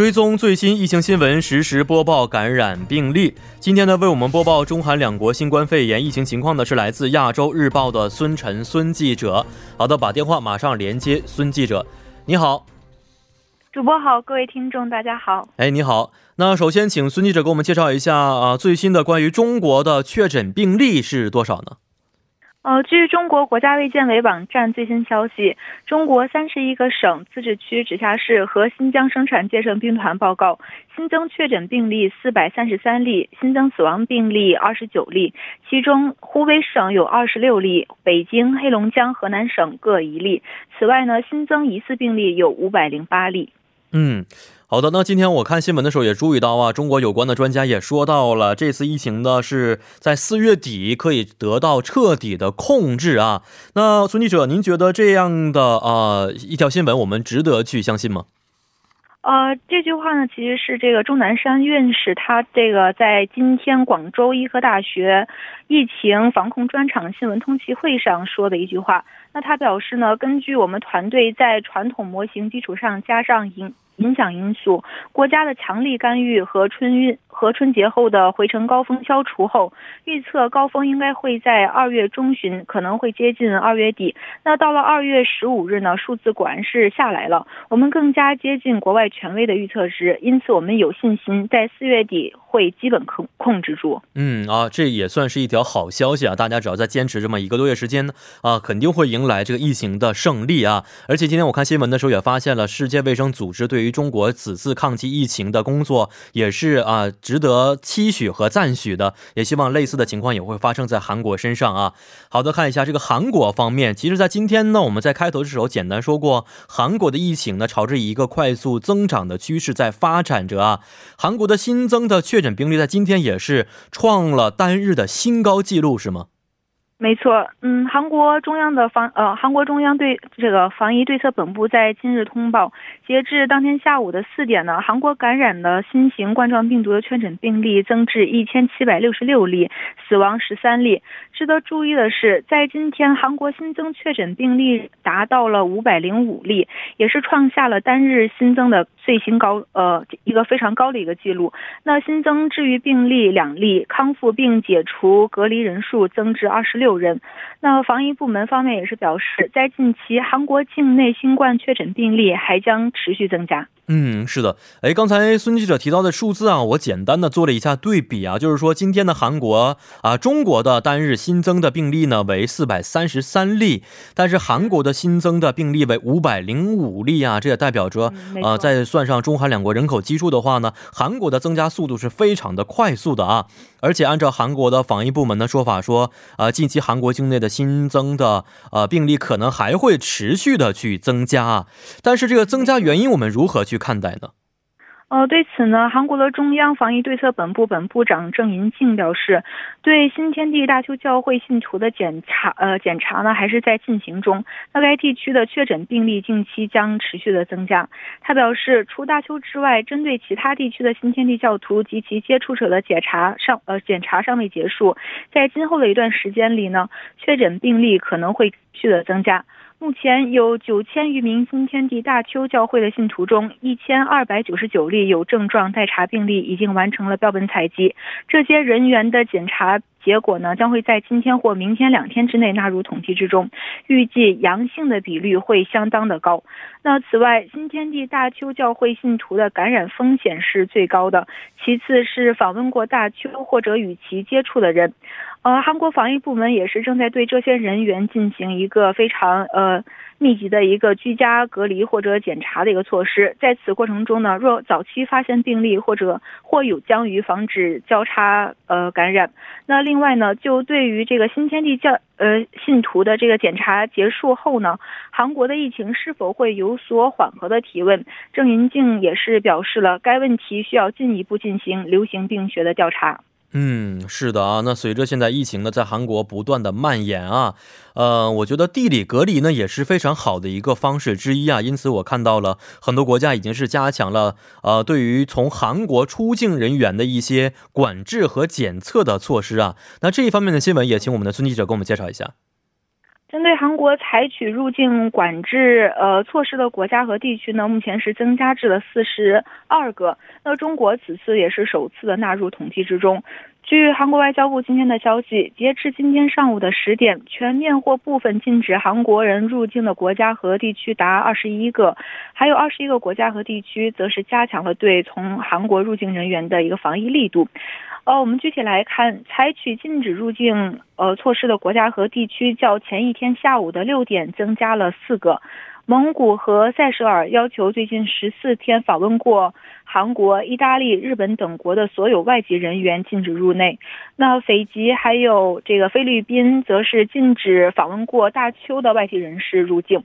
追踪最新疫情新闻，实时播报感染病例。今天呢，为我们播报中韩两国新冠肺炎疫情情况的是来自亚洲日报的孙晨孙记者。好的，把电话马上连接孙记者。你好，主播好，各位听众大家好。哎，你好。那首先请孙记者给我们介绍一下啊，最新的关于中国的确诊病例是多少呢？呃，据中国国家卫健委网站最新消息，中国三十一个省、自治区、直辖市和新疆生产建设兵团报告新增确诊病例四百三十三例，新增死亡病例二十九例，其中湖北省有二十六例，北京、黑龙江、河南省各一例。此外呢，新增疑似病例有五百零八例。嗯。好的，那今天我看新闻的时候也注意到啊，中国有关的专家也说到了，这次疫情呢是在四月底可以得到彻底的控制啊。那孙记者，您觉得这样的呃一条新闻，我们值得去相信吗？呃，这句话呢，其实是这个钟南山院士他这个在今天广州医科大学疫情防控专场新闻通气会上说的一句话。那他表示呢，根据我们团队在传统模型基础上加上影。影响因素，国家的强力干预和春运和春节后的回程高峰消除后，预测高峰应该会在二月中旬，可能会接近二月底。那到了二月十五日呢，数字果然是下来了，我们更加接近国外权威的预测值，因此我们有信心在四月底会基本控控制住。嗯啊，这也算是一条好消息啊！大家只要再坚持这么一个多月时间啊，肯定会迎来这个疫情的胜利啊！而且今天我看新闻的时候也发现了，世界卫生组织对于中国此次抗击疫情的工作也是啊，值得期许和赞许的。也希望类似的情况也会发生在韩国身上啊。好的，看一下这个韩国方面，其实，在今天呢，我们在开头的时候简单说过，韩国的疫情呢，朝着一个快速增长的趋势在发展着啊。韩国的新增的确诊病例在今天也是创了单日的新高纪录，是吗？没错，嗯，韩国中央的防呃，韩国中央对这个防疫对策本部在今日通报，截至当天下午的四点呢，韩国感染的新型冠状病毒的确诊病例增至一千七百六十六例，死亡十三例。值得注意的是，在今天韩国新增确诊病例达到了五百零五例，也是创下了单日新增的最新高呃一个非常高的一个记录。那新增治愈病例两例，康复并解除隔离人数增至二十六。人，那防疫部门方面也是表示，在近期韩国境内新冠确诊病例还将持续增加。嗯，是的，哎，刚才孙记者提到的数字啊，我简单的做了一下对比啊，就是说今天的韩国啊，中国的单日新增的病例呢为四百三十三例，但是韩国的新增的病例为五百零五例啊，这也代表着啊，再算上中韩两国人口基数的话呢，韩国的增加速度是非常的快速的啊，而且按照韩国的防疫部门的说法说，啊，近期韩国境内的新增的呃病例可能还会持续的去增加啊，但是这个增加原因我们如何去？看待呢？呃，对此呢，韩国的中央防疫对策本部本部长郑银静表示，对新天地大邱教会信徒的检查，呃，检查呢还是在进行中。那该地区的确诊病例近期将持续的增加。他表示，除大邱之外，针对其他地区的新天地教徒及其接触者的检查尚，呃，检查尚未结束。在今后的一段时间里呢，确诊病例可能会继续的增加。目前有九千余名新天地大邱教会的信徒中，一千二百九十九例有症状待查病例已经完成了标本采集，这些人员的检查结果呢，将会在今天或明天两天之内纳入统计之中，预计阳性的比率会相当的高。那此外，新天地大邱教会信徒的感染风险是最高的，其次是访问过大邱或者与其接触的人。呃，韩国防疫部门也是正在对这些人员进行一个非常呃密集的一个居家隔离或者检查的一个措施。在此过程中呢，若早期发现病例或者或有将于防止交叉呃感染。那另外呢，就对于这个新天地教呃信徒的这个检查结束后呢，韩国的疫情是否会有所缓和的提问，郑银静也是表示了该问题需要进一步进行流行病学的调查。嗯，是的啊。那随着现在疫情呢，在韩国不断的蔓延啊，呃，我觉得地理隔离呢也是非常好的一个方式之一啊。因此，我看到了很多国家已经是加强了呃对于从韩国出境人员的一些管制和检测的措施啊。那这一方面的新闻也请我们的孙记者给我们介绍一下。针对韩国采取入境管制呃措施的国家和地区呢，目前是增加至了四十二个。那中国此次也是首次的纳入统计之中。据韩国外交部今天的消息，截至今天上午的十点，全面或部分禁止韩国人入境的国家和地区达二十一个，还有二十一个国家和地区则是加强了对从韩国入境人员的一个防疫力度。呃，我们具体来看，采取禁止入境呃措施的国家和地区较前一天下午的六点增加了四个。蒙古和塞舌尔要求最近十四天访问过韩国、意大利、日本等国的所有外籍人员禁止入内。那斐济还有这个菲律宾，则是禁止访问过大邱的外籍人士入境。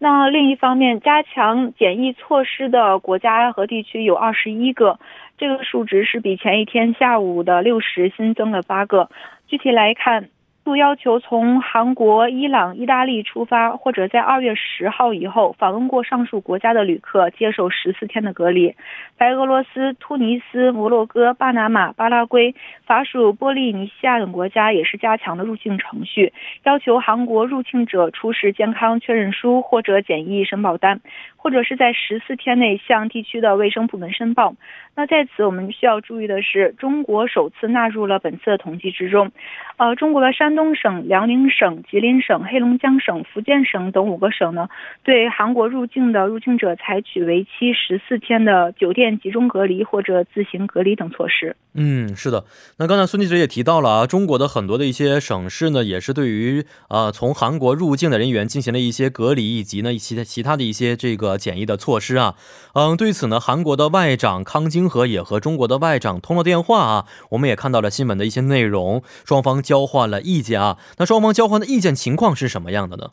那另一方面，加强检疫措施的国家和地区有二十一个。这个数值是比前一天下午的六十新增了八个。具体来看。不要求从韩国、伊朗、意大利出发，或者在二月十号以后访问过上述国家的旅客接受十四天的隔离。白俄罗斯、突尼斯、摩洛哥、巴拿马、巴拉圭、法属波利尼西亚等国家也是加强了入境程序，要求韩国入境者出示健康确认书或者检疫申报单，或者是在十四天内向地区的卫生部门申报。那在此我们需要注意的是，中国首次纳入了本次的统计之中。呃，中国的山山东省、辽宁省、吉林省、黑龙江省、福建省等五个省呢，对韩国入境的入境者采取为期十四天的酒店集中隔离或者自行隔离等措施。嗯，是的。那刚才孙记者也提到了啊，中国的很多的一些省市呢，也是对于呃从韩国入境的人员进行了一些隔离以及呢其他其他的一些这个检疫的措施啊。嗯，对此呢，韩国的外长康京和也和中国的外长通了电话啊。我们也看到了新闻的一些内容，双方。交换了意见啊，那双方交换的意见情况是什么样的呢？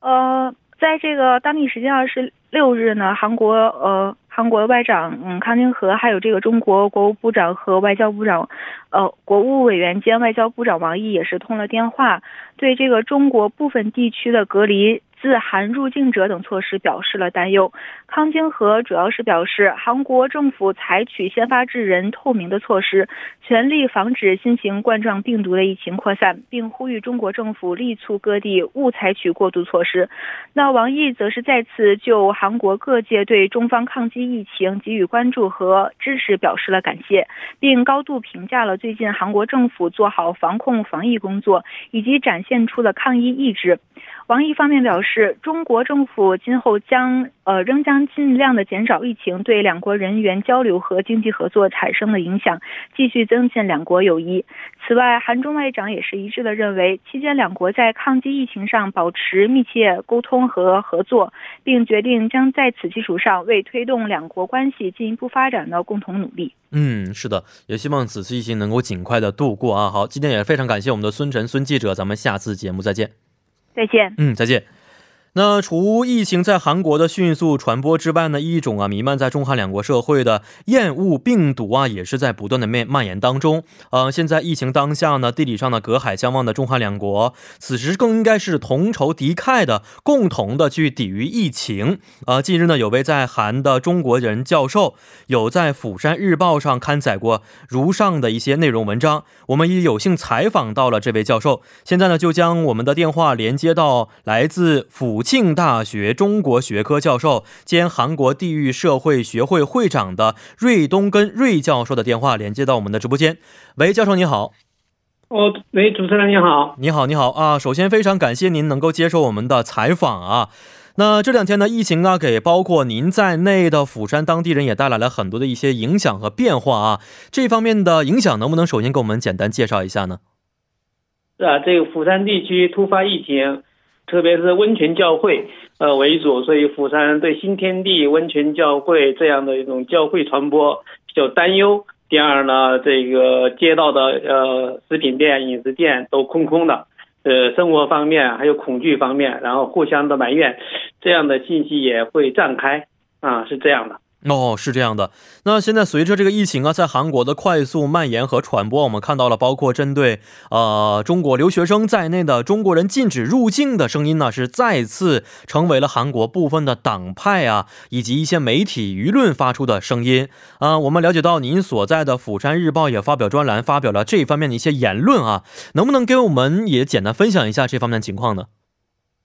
呃，在这个当地时间二十六日呢，韩国呃，韩国外长嗯康京和还有这个中国国务部长和外交部长，呃，国务委员兼外交部长王毅也是通了电话，对这个中国部分地区的隔离。自韩入境者等措施表示了担忧。康京和主要是表示，韩国政府采取先发制人、透明的措施，全力防止新型冠状病毒的疫情扩散，并呼吁中国政府力促各地勿采取过度措施。那王毅则是再次就韩国各界对中方抗击疫情给予关注和支持表示了感谢，并高度评价了最近韩国政府做好防控防疫工作以及展现出的抗疫意志。王毅方面表示，中国政府今后将呃仍将尽量的减少疫情对两国人员交流和经济合作产生的影响，继续增进两国友谊。此外，韩中外长也是一致的认为，期间两国在抗击疫情上保持密切沟通和合作，并决定将在此基础上为推动两国关系进一步发展的共同努力。嗯，是的，也希望此次疫情能够尽快的度过啊。好，今天也非常感谢我们的孙晨孙记者，咱们下次节目再见。再见。嗯，再见。那除疫情在韩国的迅速传播之外呢，一种啊弥漫在中韩两国社会的厌恶病毒啊，也是在不断的蔓蔓延当中。呃，现在疫情当下呢，地理上的隔海相望的中韩两国，此时更应该是同仇敌忾的，共同的去抵御疫情。呃，近日呢，有位在韩的中国人教授，有在釜山日报上刊载过如上的一些内容文章。我们也有幸采访到了这位教授，现在呢，就将我们的电话连接到来自釜。武庆大学中国学科教授兼韩国地域社会学会会长的瑞东根瑞教授的电话连接到我们的直播间。喂，教授你好。哦，喂，主持人你好。你好，你好啊！首先非常感谢您能够接受我们的采访啊。那这两天呢，疫情啊，给包括您在内的釜山当地人也带来了很多的一些影响和变化啊。这方面的影响能不能首先给我们简单介绍一下呢？是啊，这个釜山地区突发疫情。特别是温泉教会呃为主，所以釜山对新天地温泉教会这样的一种教会传播比较担忧。第二呢，这个街道的呃食品店、饮食店都空空的，呃，生活方面还有恐惧方面，然后互相的埋怨，这样的信息也会绽开啊，是这样的。哦，是这样的。那现在随着这个疫情啊，在韩国的快速蔓延和传播，我们看到了包括针对呃中国留学生在内的中国人禁止入境的声音呢，是再次成为了韩国部分的党派啊以及一些媒体舆论发出的声音啊。我们了解到您所在的釜山日报也发表专栏，发表了这方面的一些言论啊，能不能给我们也简单分享一下这方面的情况呢？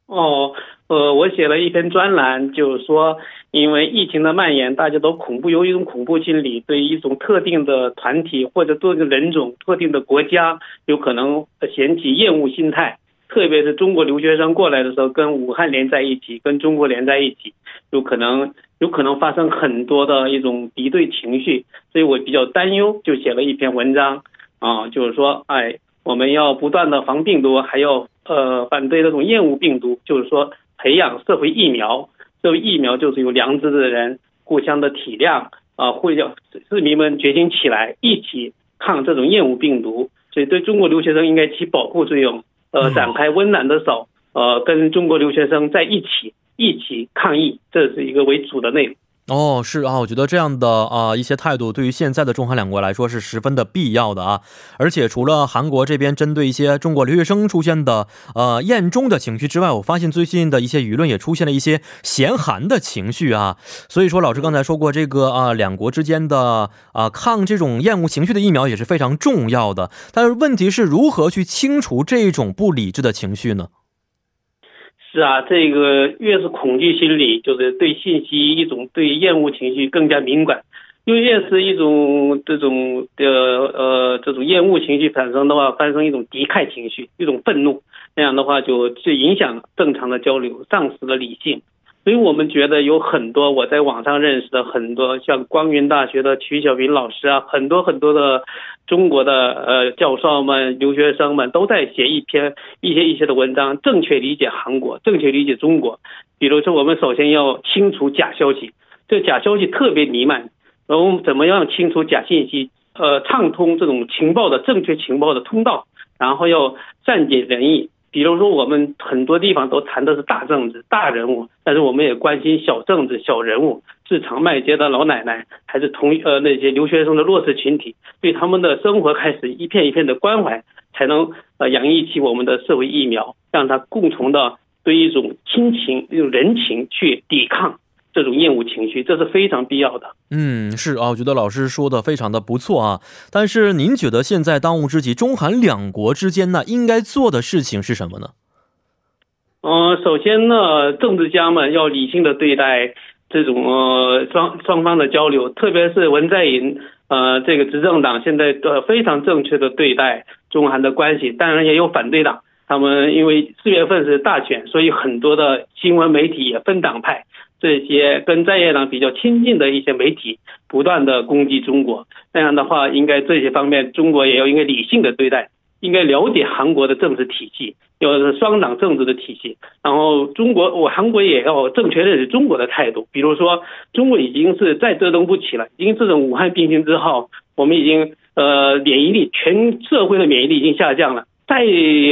哦，呃，我写了一篇专栏，就是说。因为疫情的蔓延，大家都恐怖，有一种恐怖心理，对一种特定的团体或者多个人种、特定的国家，有可能掀起厌恶心态。特别是中国留学生过来的时候，跟武汉连在一起，跟中国连在一起，有可能有可能发生很多的一种敌对情绪。所以我比较担忧，就写了一篇文章啊，就是说，哎，我们要不断的防病毒，还要呃反对这种厌恶病毒，就是说培养社会疫苗。这个疫苗就是有良知的人互相的体谅啊，会让市民们决心起来，一起抗这种厌恶病毒。所以对中国留学生应该起保护作用，呃，展开温暖的手，呃，跟中国留学生在一起，一起抗疫，这是一个为主的内容。哦，是啊，我觉得这样的啊一些态度，对于现在的中韩两国来说是十分的必要的啊。而且除了韩国这边针对一些中国留学生出现的呃厌中的情绪之外，我发现最近的一些舆论也出现了一些嫌韩的情绪啊。所以说，老师刚才说过，这个啊两国之间的啊抗这种厌恶情绪的疫苗也是非常重要的。但是问题是如何去清除这种不理智的情绪呢？是啊，这个越是恐惧心理，就是对信息一种对厌恶情绪更加敏感，又越是一种这种的呃这种厌恶情绪产生的话，发生一种敌忾情绪，一种愤怒，那样的话就就影响正常的交流，丧失了理性。所以我们觉得有很多我在网上认识的很多像光云大学的曲小平老师啊，很多很多的中国的呃教授们、留学生们都在写一篇一些一些的文章，正确理解韩国，正确理解中国。比如说，我们首先要清除假消息，这假消息特别弥漫，然后怎么样清除假信息？呃，畅通这种情报的正确情报的通道，然后要善解人意。比如说，我们很多地方都谈的是大政治、大人物，但是我们也关心小政治、小人物，市场卖街的老奶奶，还是同呃那些留学生的弱势群体，对他们的生活开始一片一片的关怀，才能呃洋溢起我们的社会疫苗，让他共同的对一种亲情、一种人情去抵抗。这种厌恶情绪，这是非常必要的。嗯，是啊，我觉得老师说的非常的不错啊。但是您觉得现在当务之急，中韩两国之间呢，应该做的事情是什么呢？嗯，首先呢，政治家们要理性的对待这种呃双双方的交流，特别是文在寅呃这个执政党现在呃非常正确的对待中韩的关系。当然也有反对党，他们因为四月份是大选，所以很多的新闻媒体也分党派。这些跟在野党比较亲近的一些媒体不断的攻击中国，那样的话，应该这些方面中国也要应该理性的对待，应该了解韩国的政治体系，要是双党政治的体系。然后中国，我韩国也要正确认识中国的态度。比如说，中国已经是再折腾不起了，因为这种武汉病情之后，我们已经呃免疫力全社会的免疫力已经下降了。在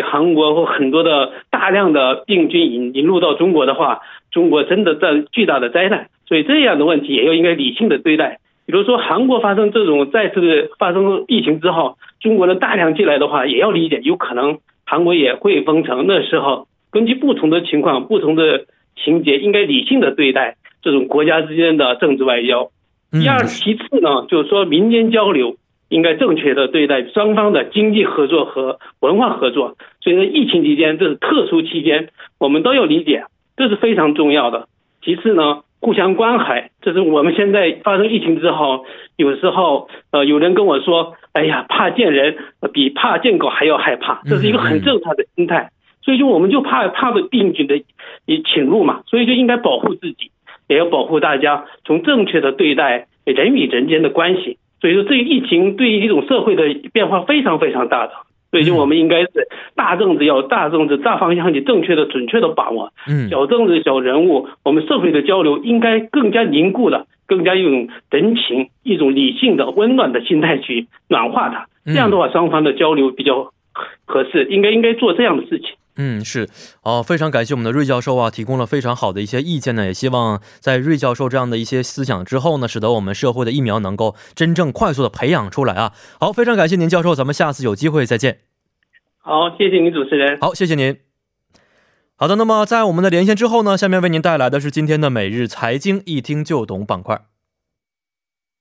韩国或很多的大量的病菌引引入到中国的话。中国真的在巨大的灾难，所以这样的问题也要应该理性的对待。比如说韩国发生这种再次发生疫情之后，中国人大量进来的话，也要理解，有可能韩国也会封城。那时候根据不同的情况、不同的情节，应该理性的对待这种国家之间的政治外交。第二，其次呢，就是说民间交流应该正确的对待双方的经济合作和文化合作。所以说，疫情期间这是特殊期间，我们都要理解。这是非常重要的。其次呢，互相关怀，这是我们现在发生疫情之后，有时候呃，有人跟我说：“哎呀，怕见人比怕见狗还要害怕。”这是一个很正常的心态。所以就我们就怕怕被病菌的侵入嘛，所以就应该保护自己，也要保护大家，从正确的对待人与人间的关系。所以说，这个疫情对于一种社会的变化非常非常大的。所以，就我们应该是大政治要大政治大方向，你正确的、准确的把握。嗯，小政治、小人物，我们社会的交流应该更加凝固的，更加用人情、一种理性的、温暖的心态去暖化它。这样的话，双方的交流比较合适，应该应该做这样的事情。嗯，是哦，非常感谢我们的瑞教授啊，提供了非常好的一些意见呢。也希望在瑞教授这样的一些思想之后呢，使得我们社会的疫苗能够真正快速的培养出来啊。好，非常感谢您教授，咱们下次有机会再见。好，谢谢您主持人。好，谢谢您。好的，那么在我们的连线之后呢，下面为您带来的是今天的每日财经一听就懂板块。